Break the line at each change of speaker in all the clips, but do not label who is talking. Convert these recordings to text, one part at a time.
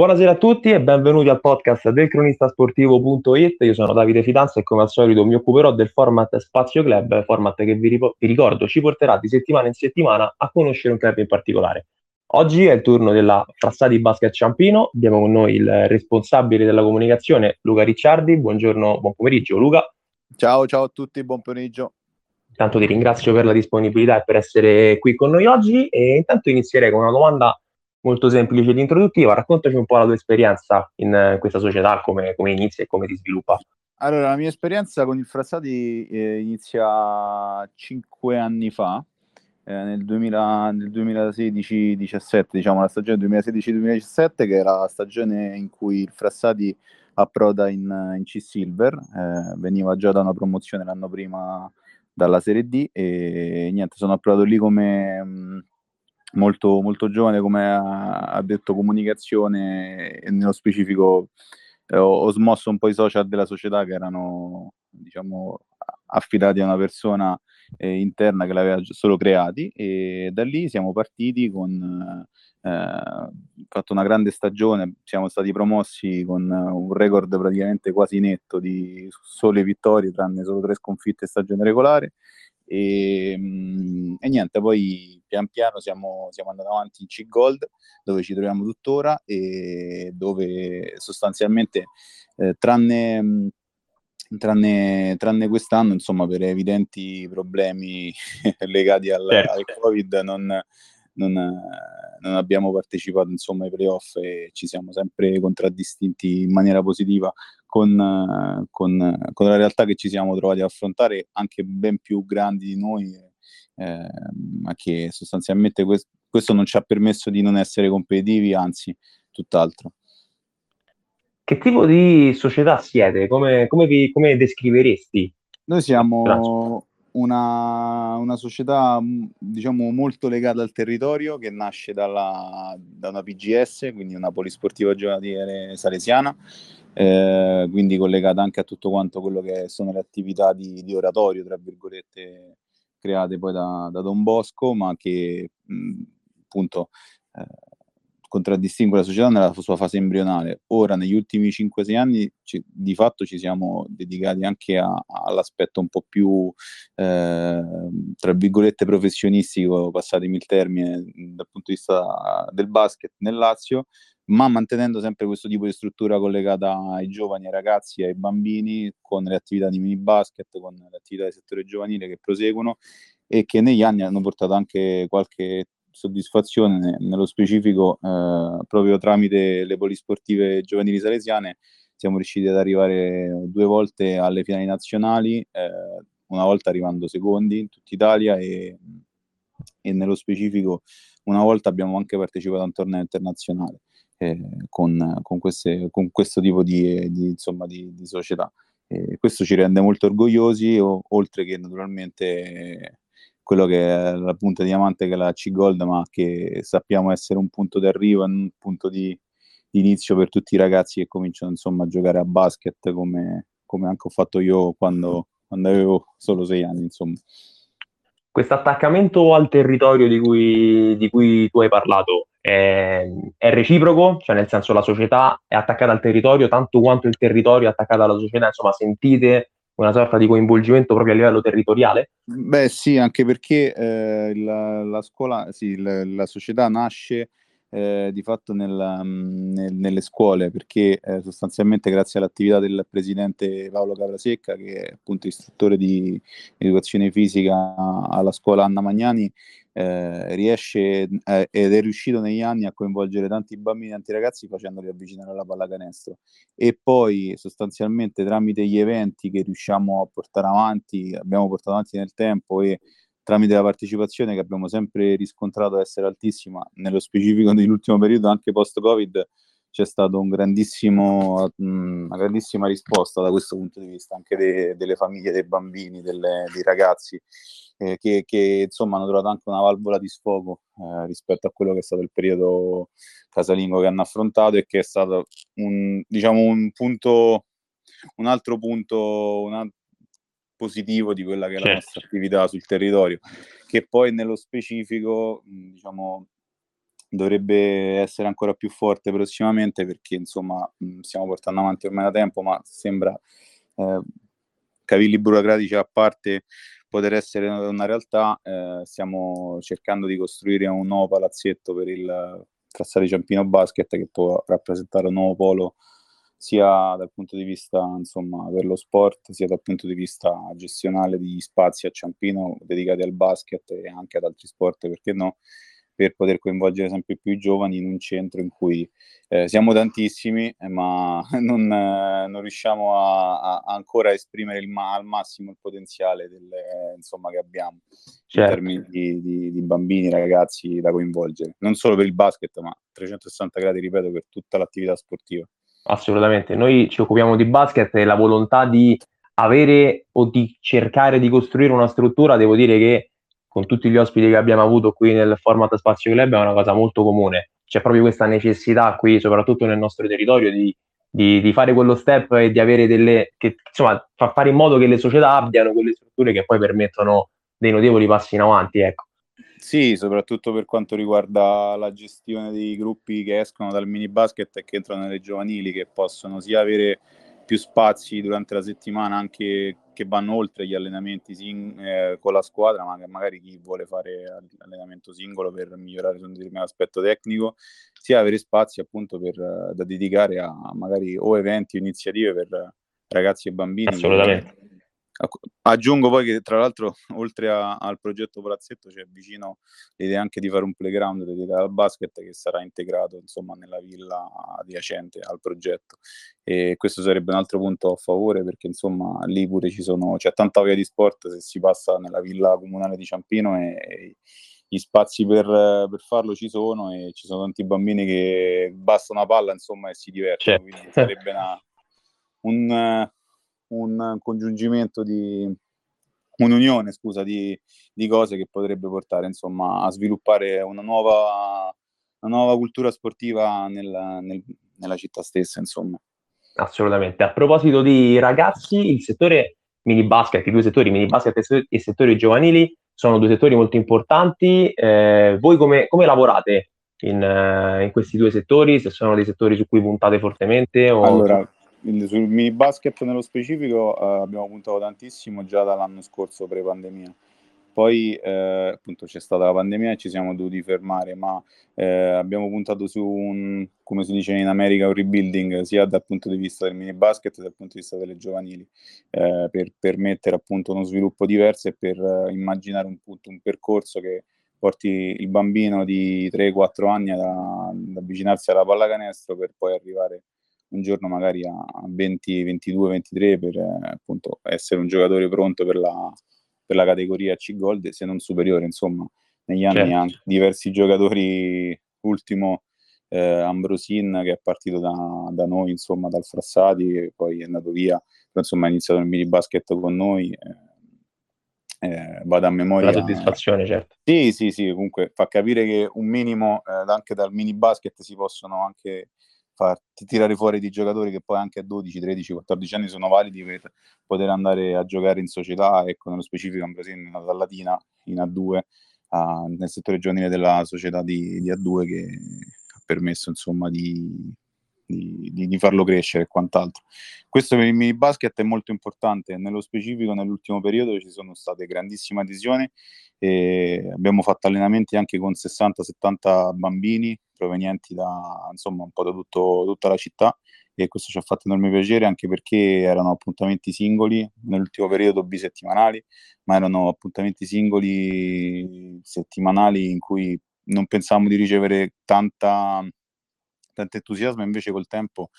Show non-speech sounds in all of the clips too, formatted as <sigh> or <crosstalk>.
Buonasera a tutti e benvenuti al podcast del cronistasportivo.it. Io sono Davide Fidanza e come al solito mi occuperò del format Spazio Club, format che vi, ripo- vi ricordo ci porterà di settimana in settimana a conoscere un club in particolare. Oggi è il turno della Frassati Basket Ciampino, abbiamo con noi il responsabile della comunicazione Luca Ricciardi. Buongiorno, buon pomeriggio Luca.
Ciao, ciao a tutti, buon pomeriggio.
Intanto ti ringrazio per la disponibilità e per essere qui con noi oggi e intanto inizierei con una domanda molto semplice ed introduttiva. Raccontaci un po' la tua esperienza in questa società, come, come inizia e come ti sviluppa.
Allora, la mia esperienza con il Frassati eh, inizia cinque anni fa, eh, nel, 2000, nel 2016-17, diciamo la stagione 2016-2017, che era la stagione in cui il Frassati approda in, in C-Silver, eh, veniva già da una promozione l'anno prima dalla Serie D e niente, sono approdato lì come... Mh, molto, molto giovane, come ha, detto, comunicazione e nello specifico eh, ho, ho, smosso un po' i social della società che erano diciamo, affidati a una persona eh, interna che l'aveva solo creati e da lì siamo partiti con eh, fatto una grande stagione, siamo stati promossi con un record praticamente quasi netto di sole vittorie, tranne solo tre sconfitte stagione regolare e, mm, e, niente, poi pian piano siamo, siamo, andati avanti in C-Gold, dove ci troviamo tuttora e dove sostanzialmente, eh, tranne, tranne, tranne, quest'anno, insomma, per evidenti problemi <laughs> legati al, certo. al Covid, non, non, non, abbiamo partecipato insomma, ai playoff e ci siamo sempre contraddistinti in maniera positiva con, con, con, la realtà che ci siamo trovati ad affrontare, anche ben più grandi di noi, eh, ma che sostanzialmente questo, questo non ci ha permesso di non essere competitivi, anzi, tutt'altro.
Che tipo di società siete? Come, come, vi, come descriveresti?
Noi siamo una, una, società diciamo molto legata al territorio che nasce dalla, da una PGS, quindi una polisportiva giovanile salesiana, eh, quindi collegata anche a tutto quanto quello che sono le attività di, di oratorio, tra virgolette, create poi da, da Don Bosco, ma che mh, appunto eh, contraddistingue la società nella sua fase embrionale. Ora, negli ultimi 5-6 anni, ci, di fatto ci siamo dedicati anche a, all'aspetto un po' più, eh, tra virgolette, professionistico, passatemi il termine, dal punto di vista del basket nel Lazio, ma mantenendo sempre questo tipo di struttura collegata ai giovani, ai ragazzi, ai bambini, con le attività di mini basket, con le attività del settore giovanile che proseguono e che negli anni hanno portato anche qualche soddisfazione nello specifico eh, proprio tramite le polisportive giovanili salesiane siamo riusciti ad arrivare due volte alle finali nazionali eh, una volta arrivando secondi in tutta Italia e, e, nello specifico una volta abbiamo anche partecipato a un torneo internazionale eh, con, con, queste, con, questo tipo di, di, insomma, di, di società. Questo ci rende molto orgogliosi, o, oltre che naturalmente quello che è la punta diamante che è la C-Gold, ma che sappiamo essere un punto d'arrivo, un punto di, di inizio per tutti i ragazzi che cominciano insomma a giocare a basket come, come anche ho fatto io quando, quando avevo solo sei anni. Insomma
questo attaccamento al territorio di cui, di cui tu hai parlato è, è, reciproco, cioè nel senso la società è attaccata al territorio tanto quanto il territorio è attaccato alla società, insomma sentite una sorta di coinvolgimento proprio a livello territoriale?
Beh sì, anche perché eh, la, la, scuola, sì, la, la società nasce eh, di fatto nel, mm, nel, nelle scuole, perché eh, sostanzialmente grazie all'attività del presidente Paolo Caprasecca, che è appunto istruttore di educazione fisica alla scuola Anna Magnani, eh, riesce eh, ed è riuscito negli anni a coinvolgere tanti bambini e tanti ragazzi facendoli avvicinare alla pallacanestro. E poi sostanzialmente tramite gli eventi che riusciamo a portare avanti, abbiamo portato avanti nel tempo e tramite la partecipazione che abbiamo sempre riscontrato essere altissima, nello specifico nell'ultimo periodo anche post-Covid c'è stata un una grandissima risposta da questo punto di vista, anche de, delle famiglie, dei bambini, delle, dei ragazzi, eh, che, che, insomma hanno trovato anche una valvola di sfogo eh, rispetto a quello che è stato il periodo casalingo che hanno affrontato e che è stato un, diciamo, un punto, un altro punto, una, positivo di quella che è certo. la nostra attività sul territorio, che poi nello specifico, diciamo, dovrebbe essere ancora più forte prossimamente perché insomma stiamo portando avanti ormai da tempo, ma sembra eh, cavilli burocratici a parte poter essere una realtà, eh, stiamo cercando di costruire un nuovo palazzetto per il Cassari Ciampino Basket che può rappresentare un nuovo polo sia dal punto di vista insomma per lo sport sia dal punto di vista gestionale di spazi a Ciampino dedicati al basket e anche ad altri sport perché no per poter coinvolgere sempre più i giovani in un centro in cui eh, siamo tantissimi, eh, ma <laughs> non, eh, non riusciamo a, a, ancora esprimere ma- al massimo il potenziale delle, insomma, che abbiamo certo. in termini di, di, di, bambini, ragazzi da coinvolgere, non solo per il basket, ma 360 gradi, ripeto, per tutta l'attività sportiva.
Assolutamente, noi ci occupiamo di basket e la volontà di avere o di cercare di costruire una struttura, devo dire che con tutti gli ospiti che abbiamo avuto qui nel format Spazio Club è una cosa molto comune. C'è proprio questa necessità qui, soprattutto nel nostro territorio, di, di, di fare quello step e di avere delle, che, insomma, fa fare in modo che le società abbiano quelle strutture che poi permettono dei notevoli passi in avanti, ecco.
Sì, soprattutto per quanto riguarda la gestione dei gruppi che escono dal mini basket e che entrano nelle giovanili, che possono sia avere più spazi durante la settimana anche che vanno oltre gli allenamenti sing- eh, con la squadra, ma magari chi vuole fare allenamento singolo per migliorare su un determinato aspetto tecnico, sia avere spazi appunto per, da dedicare a magari o eventi o iniziative per ragazzi e bambini.
Assolutamente.
Aggiungo poi che tra l'altro <laughs> oltre a, al progetto Palazzetto c'è vicino l'idea anche di fare un playground dedicato al basket che sarà integrato insomma nella villa adiacente al progetto e questo sarebbe un altro punto a favore perché insomma lì pure ci sono, c'è tanta via di sport se si passa nella villa comunale di Ciampino e, e gli spazi per, per, farlo ci sono e ci sono tanti bambini che basta una palla insomma e si divertono, certo. quindi sarebbe una, un un congiungimento di un'unione, scusa, di, di, cose che potrebbe portare insomma a sviluppare una nuova, una nuova cultura sportiva nel, nel, nella città stessa, insomma.
Assolutamente. A proposito di ragazzi, il settore mini basket, i due settori, mini basket e settori giovanili, sono due settori molto importanti. Eh, voi come, come lavorate in, uh, in, questi due settori? Se sono dei settori su cui puntate fortemente? O...
Allora, sul mini basket nello specifico eh, abbiamo puntato tantissimo già dall'anno scorso pre-pandemia. Poi eh, appunto c'è stata la pandemia e ci siamo dovuti fermare, ma eh, abbiamo puntato su un, come si dice in America, un rebuilding sia dal punto di vista del mini basket che dal punto di vista delle giovanili, eh, per permettere appunto uno sviluppo diverso e per eh, immaginare un, punto, un percorso che porti il bambino di 3-4 anni ad, ad avvicinarsi alla pallacanestro per poi arrivare un giorno magari a 20, 22, 23 per appunto essere un giocatore pronto per la, per la categoria C Gold, se non superiore, insomma, negli anni certo. anche diversi giocatori, ultimo eh, Ambrosin che è partito da, da, noi, insomma, dal Frassati, e poi è andato via, insomma ha iniziato il mini basket con noi. Eh, eh, vado a memoria.
La soddisfazione, certo.
Sì, sì, sì, comunque fa capire che un minimo, eh, anche dal mini basket si possono anche farti tirare fuori di giocatori che poi anche a 12, 13, 14 anni sono validi per poter andare a giocare in società, ecco nello specifico Ambrosini è nato a Latina in A2, a, nel settore giovanile della società di, di A2 che ha permesso insomma di, di, di, di, farlo crescere e quant'altro. Questo per il mini basket è molto importante, nello specifico nell'ultimo periodo ci sono state grandissime adesioni e abbiamo fatto allenamenti anche con 60-70 bambini provenienti da insomma un po' da tutto, tutta la città e questo ci ha fatto enorme piacere anche perché erano appuntamenti singoli nell'ultimo periodo bisettimanali ma erano appuntamenti singoli settimanali in cui non pensavamo di ricevere tanta tanto entusiasmo, invece col tempo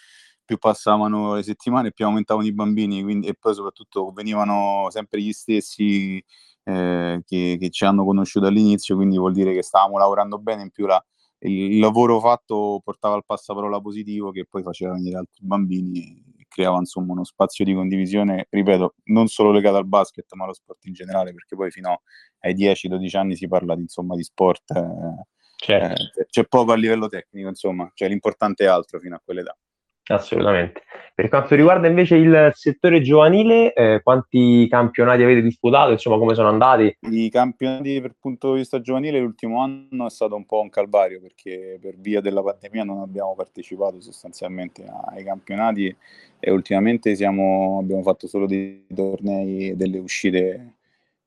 più passavano le settimane più aumentavano i bambini quindi, e poi soprattutto venivano sempre gli stessi eh, che, che, ci hanno conosciuto all'inizio, quindi vuol dire che stavamo lavorando bene, in più la, il, lavoro fatto portava al passaparola positivo che poi faceva venire altri bambini e creava insomma uno spazio di condivisione, ripeto, non solo legato al basket ma allo sport in generale, perché poi fino ai 10-12 anni si parla di, insomma, di sport. Eh, Certo. Eh, c'è poco a livello tecnico, insomma, cioè l'importante è altro fino a quell'età.
Assolutamente. Per quanto riguarda invece il settore giovanile, eh, quanti campionati avete disputato? Insomma, come sono andati?
I campionati per punto di vista giovanile l'ultimo anno è stato un po' un calvario perché per via della pandemia non abbiamo partecipato sostanzialmente ai campionati e ultimamente siamo, abbiamo fatto solo dei tornei, delle uscite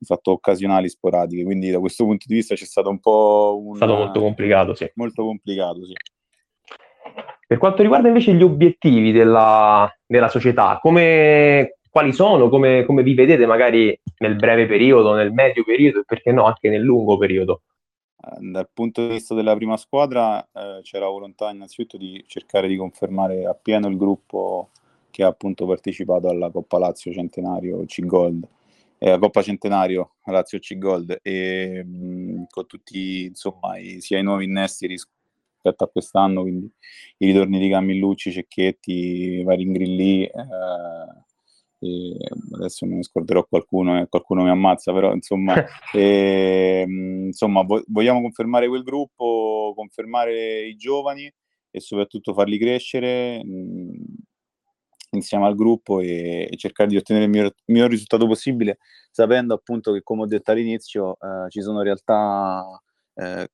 fatto occasionali, sporadiche, quindi da questo punto di vista c'è stato un po' un...
È stato molto complicato, sì.
Molto complicato, sì.
Per quanto riguarda invece gli obiettivi della, della società, come, quali sono, come, come, vi vedete magari nel breve periodo, nel medio periodo e perché no anche nel lungo periodo?
Eh, dal punto di vista della prima squadra eh, c'è la volontà innanzitutto di cercare di confermare appieno il gruppo che ha appunto partecipato alla Coppa Lazio Centenario C-Gold, la Coppa Centenario Lazio C-Gold e mh, con tutti insomma i, sia i nuovi innesti ris- rispetto a quest'anno, quindi i ritorni di Camillucci, Cecchetti, vari ingrilli, eh, adesso ne scorderò qualcuno e eh, qualcuno mi ammazza, però insomma, <laughs> eh, insomma vo- vogliamo confermare quel gruppo, confermare i giovani e soprattutto farli crescere mh, insieme al gruppo e, e, cercare di ottenere il miglior, miglior, risultato possibile, sapendo appunto che come ho detto all'inizio eh, ci sono realtà eh,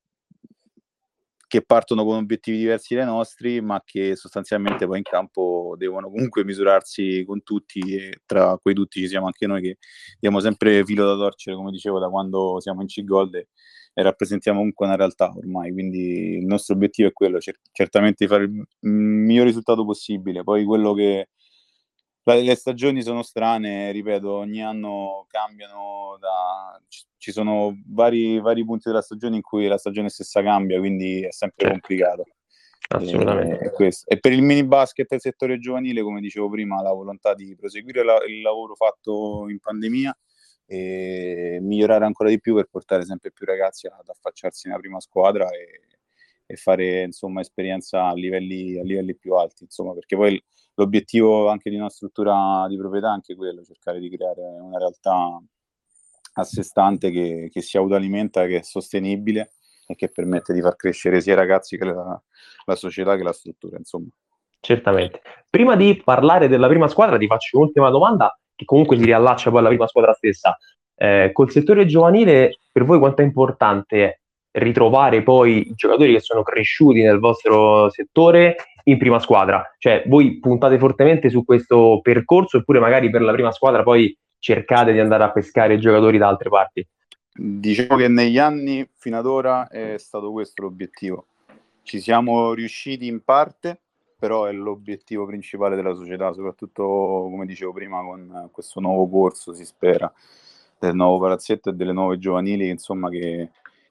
che partono con obiettivi diversi dai nostri, ma che sostanzialmente poi in campo devono comunque misurarsi con tutti e tra quei tutti ci siamo anche noi che diamo sempre filo da torcere, come dicevo, da quando siamo in C-Gold e, e rappresentiamo comunque una realtà ormai, quindi il nostro obiettivo è quello, cer- certamente di fare il miglior risultato possibile, poi quello che le stagioni sono strane, ripeto, ogni anno cambiano, da... ci sono vari, vari, punti della stagione in cui la stagione stessa cambia, quindi è sempre certo. complicato.
Assolutamente.
E, e, per il mini basket e il settore giovanile, come dicevo prima, la volontà di proseguire la, il lavoro fatto in pandemia e migliorare ancora di più per portare sempre più ragazzi ad affacciarsi nella prima squadra e, e fare insomma esperienza a livelli, a livelli più alti, insomma, perché poi l'obiettivo anche di una struttura di proprietà è anche quello, cercare di creare una realtà a sé stante che, che si autoalimenta, che è sostenibile e che permette di far crescere sia i ragazzi che la, la società che la struttura, insomma.
Certamente. Prima di parlare della prima squadra ti faccio un'ultima domanda che comunque si riallaccia poi alla prima squadra stessa. Eh, col settore giovanile, per voi quanto è importante ritrovare poi i giocatori che sono cresciuti nel vostro settore in prima squadra? Cioè, voi puntate fortemente su questo percorso oppure magari per la prima squadra poi cercate di andare a pescare giocatori da altre parti?
Diciamo che negli anni fino ad ora è stato questo l'obiettivo. Ci siamo riusciti in parte, però è l'obiettivo principale della società, soprattutto come dicevo prima con questo nuovo corso, si spera, del nuovo palazzetto e delle nuove giovanili, insomma, che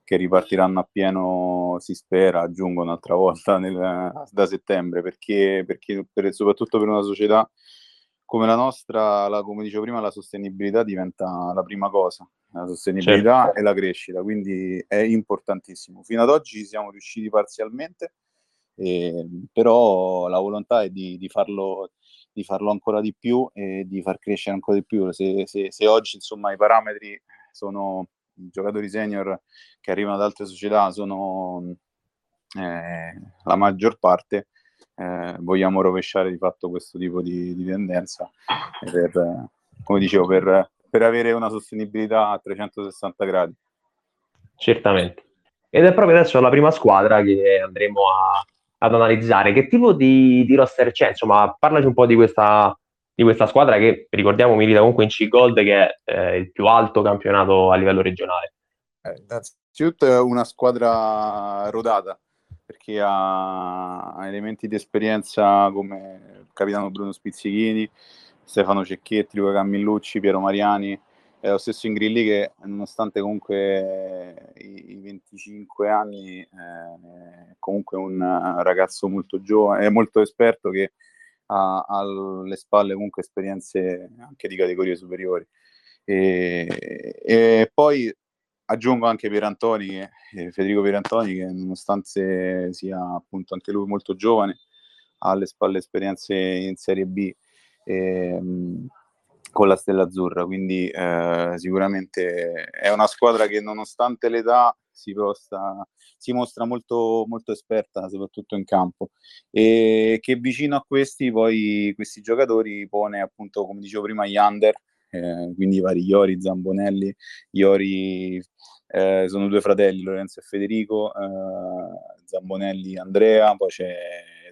che ripartiranno a pieno, si spera, aggiungo un'altra volta nel, da settembre, perché, perché per, soprattutto per una società come la nostra, la, come dicevo prima, la sostenibilità diventa la prima cosa, la sostenibilità certo. e la crescita, quindi è importantissimo. Fino ad oggi siamo riusciti parzialmente, eh, però la volontà è di, di, farlo, di, farlo, ancora di più e di far crescere ancora di più. Se, se, se oggi insomma, i parametri sono giocatori senior che arrivano da altre società sono eh, la maggior parte, eh, vogliamo rovesciare di fatto questo tipo di, di tendenza per, come dicevo, per, per avere una sostenibilità a 360 gradi.
Certamente. Ed è proprio adesso la prima squadra che andremo a, ad analizzare. Che tipo di, di roster c'è? Insomma, parlaci un po' di questa, di questa squadra che, ricordiamo, milita comunque in C-Gold, che è eh, il più alto campionato a livello regionale.
Eh, innanzitutto è una squadra rodata, perché ha, ha elementi di esperienza come il capitano Bruno Spizzichini, Stefano Cecchetti, Luca Cammillucci, Piero Mariani, è lo stesso Ingrilli che nonostante comunque i, i 25 anni eh, è comunque un ragazzo molto giovane, molto esperto che alle spalle comunque esperienze anche di categorie superiori. E, e poi aggiungo anche Pierantoni, eh, Federico Pierantoni, che nonostante sia appunto anche lui molto giovane, ha alle spalle esperienze in Serie B eh, con la Stella Azzurra, quindi eh, sicuramente è una squadra che nonostante l'età si, posta, si mostra molto, molto esperta, soprattutto in campo, e che vicino a questi poi questi giocatori pone appunto, come dicevo prima, gli under, eh, quindi i vari Iori, Zambonelli, Iori eh, sono due fratelli, Lorenzo e Federico, eh, Zambonelli Andrea, poi c'è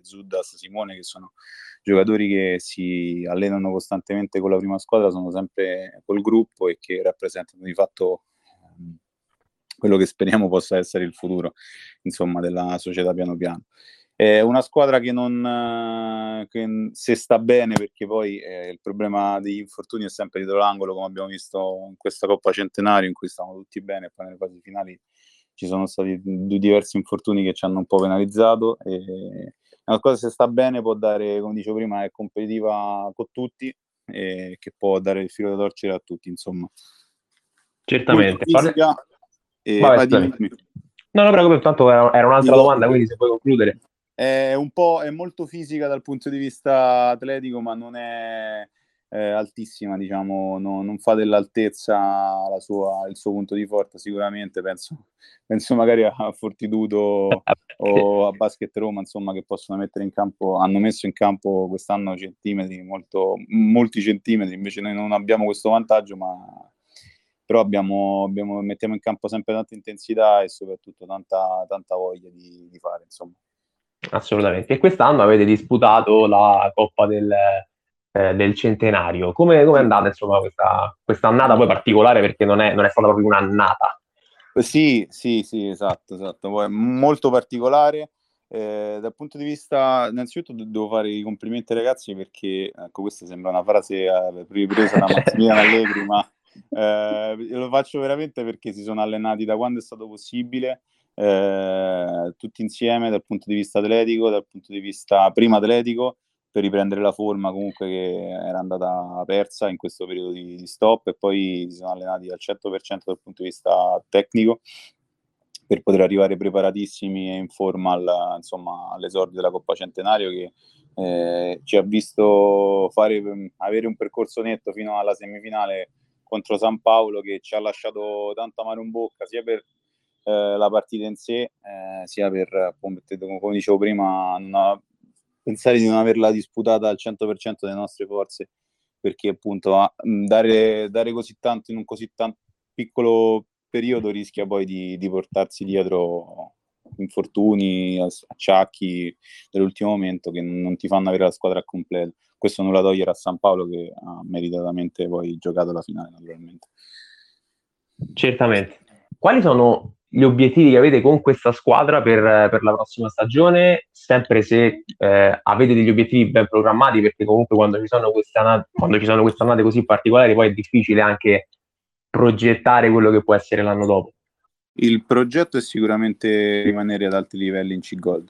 Zuddas Simone che sono giocatori che si allenano costantemente con la prima squadra, sono sempre col gruppo e che rappresentano di fatto ehm, quello che speriamo possa essere il futuro insomma, della società piano piano. È una squadra che non che se sta bene, perché poi eh, il problema degli infortuni è sempre dietro l'angolo, come abbiamo visto in questa Coppa Centenario, in cui stavano tutti bene, e poi nelle fasi finali ci sono stati due diversi infortuni che ci hanno un po' penalizzato. E una cosa se sta bene può dare, come dicevo prima, è competitiva con tutti e che può dare il filo da torcere a tutti, insomma.
Certamente. Fisica, e Vabbè, dimmi. No, no, prego, tanto era, era un'altra Io, domanda, quindi se puoi concludere.
È un po' è molto fisica dal punto di vista atletico, ma non è eh, altissima, diciamo, no, non fa dell'altezza sua, il suo punto di forza sicuramente, penso, <laughs> penso magari a Fortitudo <laughs> o a Basket Roma, insomma, che possono mettere in campo, hanno messo in campo quest'anno centimetri, molto, molti centimetri, invece noi non abbiamo questo vantaggio, ma però abbiamo, abbiamo, mettiamo in campo sempre tanta intensità e soprattutto tanta, tanta voglia di, di fare, insomma.
Assolutamente. E quest'anno avete disputato la Coppa del, eh, del Centenario. Come, come è andata insomma questa, questa annata poi particolare perché non è, non è stata proprio un'annata?
Sì, sì, sì, esatto, esatto. Poi, molto particolare. Eh, dal punto di vista, innanzitutto devo fare i complimenti ai ragazzi perché, ecco, questa sembra una frase eh, ripresa da <laughs> Massimiliano Allegri, ma eh, lo faccio veramente perché si sono allenati da quando è stato possibile, eh, tutti insieme dal punto di vista atletico, dal punto di vista prima atletico, per riprendere la forma comunque che era andata persa in questo periodo di, di stop e poi si sono allenati al 100% dal punto di vista tecnico per poter arrivare preparatissimi e in forma al, insomma, all'esordio della Coppa Centenario che eh, ci ha visto fare, avere un percorso netto fino alla semifinale contro San Paolo che ci ha lasciato tanto amaro in bocca sia per eh, la partita in sé eh, sia per, come, dicevo prima, non, pensare di non averla disputata al 100% delle nostre forze, perché appunto a, dare, dare, così tanto in un così tanto piccolo periodo rischia poi di, di portarsi dietro infortuni, acciacchi dell'ultimo momento che non ti fanno avere la squadra completa. Questo non la togliere a San Paolo che ha meritatamente poi giocato la finale naturalmente.
Certamente. Quali sono gli obiettivi che avete con questa squadra per, per la prossima stagione, sempre se eh, avete degli obiettivi ben programmati, perché comunque quando ci sono queste annate, quando ci sono queste annate così particolari, poi è difficile anche progettare quello che può essere l'anno dopo.
Il progetto è sicuramente rimanere ad alti livelli in C-Gold.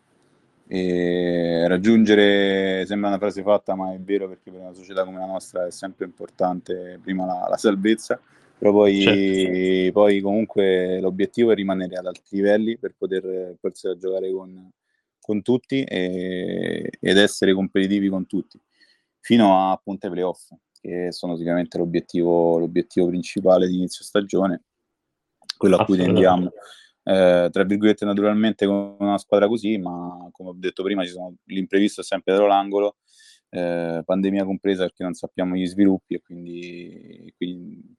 E raggiungere sembra una frase fatta, ma è vero perché per una società come la nostra è sempre importante prima la, la salvezza. Però poi, certo. poi, comunque l'obiettivo è rimanere ad alti livelli per poter poter giocare con, con tutti e, ed essere competitivi con tutti. Fino a punte playoff che sono sicuramente l'obiettivo, l'obiettivo principale di inizio stagione quello a cui tendiamo eh, tra virgolette naturalmente con una squadra così ma come ho detto prima ci sono, l'imprevisto è sempre dietro l'angolo eh, pandemia compresa perché non sappiamo gli sviluppi e quindi, quindi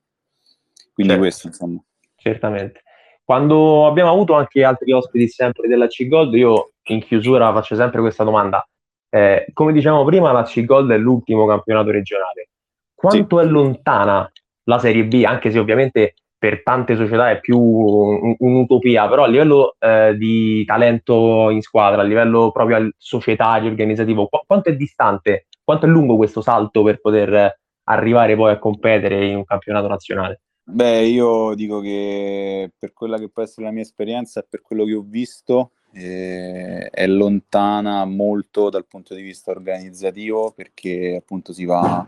quindi certo. questo, insomma.
Certamente. Quando abbiamo avuto anche altri ospiti sempre della C-Gold, io in chiusura faccio sempre questa domanda. Eh, come dicevamo prima, la C-Gold è l'ultimo campionato regionale. Quanto sì. è lontana la Serie B, anche se ovviamente per tante società è più un, un'utopia, però a livello eh, di talento in squadra, a livello proprio societario, organizzativo, qu- quanto è distante, quanto è lungo questo salto per poter arrivare poi a competere in un campionato nazionale?
Beh, io dico che per quella che può essere la mia esperienza e per quello che ho visto eh, è lontana molto dal punto di vista organizzativo perché appunto si va,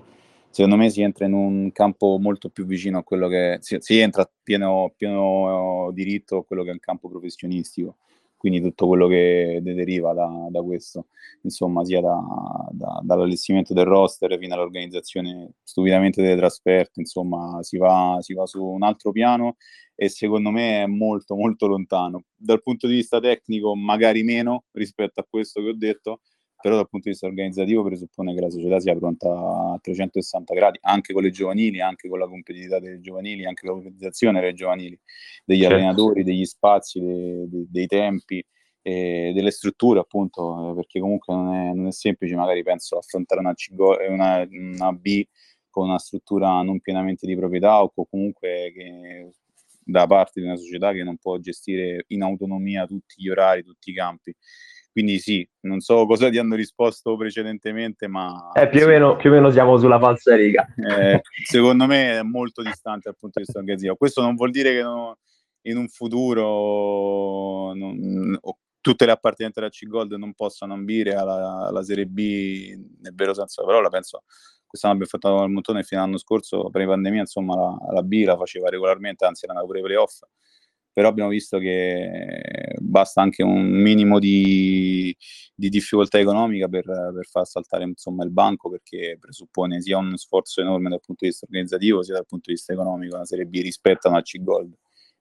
secondo me si entra in un campo molto più vicino a quello che si, si entra pieno, pieno diritto a quello che è il campo professionistico. quindi tutto quello che deriva da, da questo, insomma, sia da, da, dall'allestimento del roster fino all'organizzazione stupidamente delle trasferte, insomma, si va, si va su un altro piano e secondo me è molto molto lontano. Dal punto di vista tecnico magari meno rispetto a questo che ho detto, però dal punto di vista organizzativo presuppone che la società sia pronta a 360 gradi, anche con le giovanili, anche con la competitività delle giovanili, anche con l'organizzazione delle giovanili, degli certo. allenatori, degli spazi, dei, dei, dei tempi, eh, delle strutture appunto, eh, perché comunque non è, non è, semplice, magari penso affrontare una, C, una, una B con una struttura non pienamente di proprietà o comunque che, da parte di una società che non può gestire in autonomia tutti gli orari, tutti i campi. Quindi sì, non so cosa ti hanno risposto precedentemente, ma...
Eh, più, o meno, più o meno siamo sulla falsa riga.
Eh, <laughs> secondo me è molto distante dal punto di vista organizzativo. Questo non vuol dire che non, in un futuro non, tutte le appartenenti alla C-Gold non possano ambire alla, alla, Serie B nel vero senso della parola. Penso quest'anno abbiamo fatto il montone fino all'anno scorso, per la pandemia, insomma, la, la B la faceva regolarmente, anzi era pure playoff però abbiamo visto che basta anche un minimo di, di difficoltà economica per, per, far saltare insomma, il banco perché presuppone sia un sforzo enorme dal punto di vista organizzativo sia dal punto di vista economico una Serie B rispetto a una C-Gold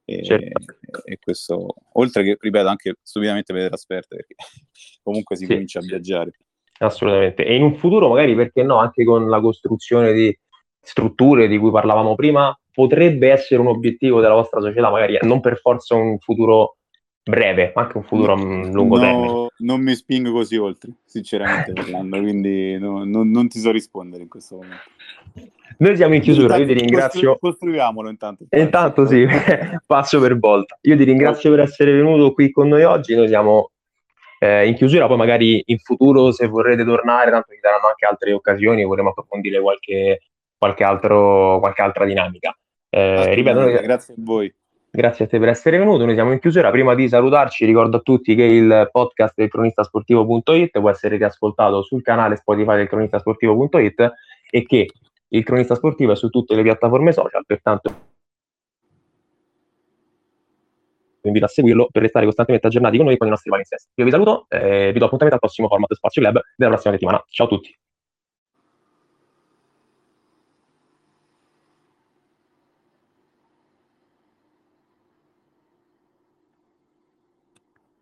e, certo. e, questo oltre che ripeto anche stupidamente per le trasferte perché <laughs> comunque si sì. comincia a viaggiare
assolutamente e in un futuro magari perché no anche con la costruzione di strutture di cui parlavamo prima potrebbe essere un obiettivo della vostra società, magari non per forza un futuro breve, ma anche un futuro a lungo no, termine.
Non mi spingo così oltre, sinceramente <laughs> parlando, quindi no, non, non, ti so rispondere in questo momento.
Noi siamo in chiusura, intanto, io ti ringrazio.
Costruiamolo intanto.
Intanto sì, <laughs> passo per volta. Io ti ringrazio per essere venuto qui con noi oggi, noi siamo eh, in chiusura, poi magari in futuro se vorrete tornare, tanto ci saranno anche altre occasioni, vorremmo approfondire qualche, qualche, altro, qualche altra dinamica.
Eh, ripeto, noi... grazie a voi.
Grazie a te per essere venuto, noi siamo in chiusura. Prima di salutarci ricordo a tutti che il podcast del cronistasportivo.it può essere riascoltato sul canale Spotify del cronistasportivo.it e che il cronista sportivo è su tutte le piattaforme social, pertanto vi invito a seguirlo per restare costantemente aggiornati con noi e con i nostri palinsesti. Io vi saluto e vi do appuntamento al prossimo format Spazio Lab della prossima settimana. Ciao a tutti!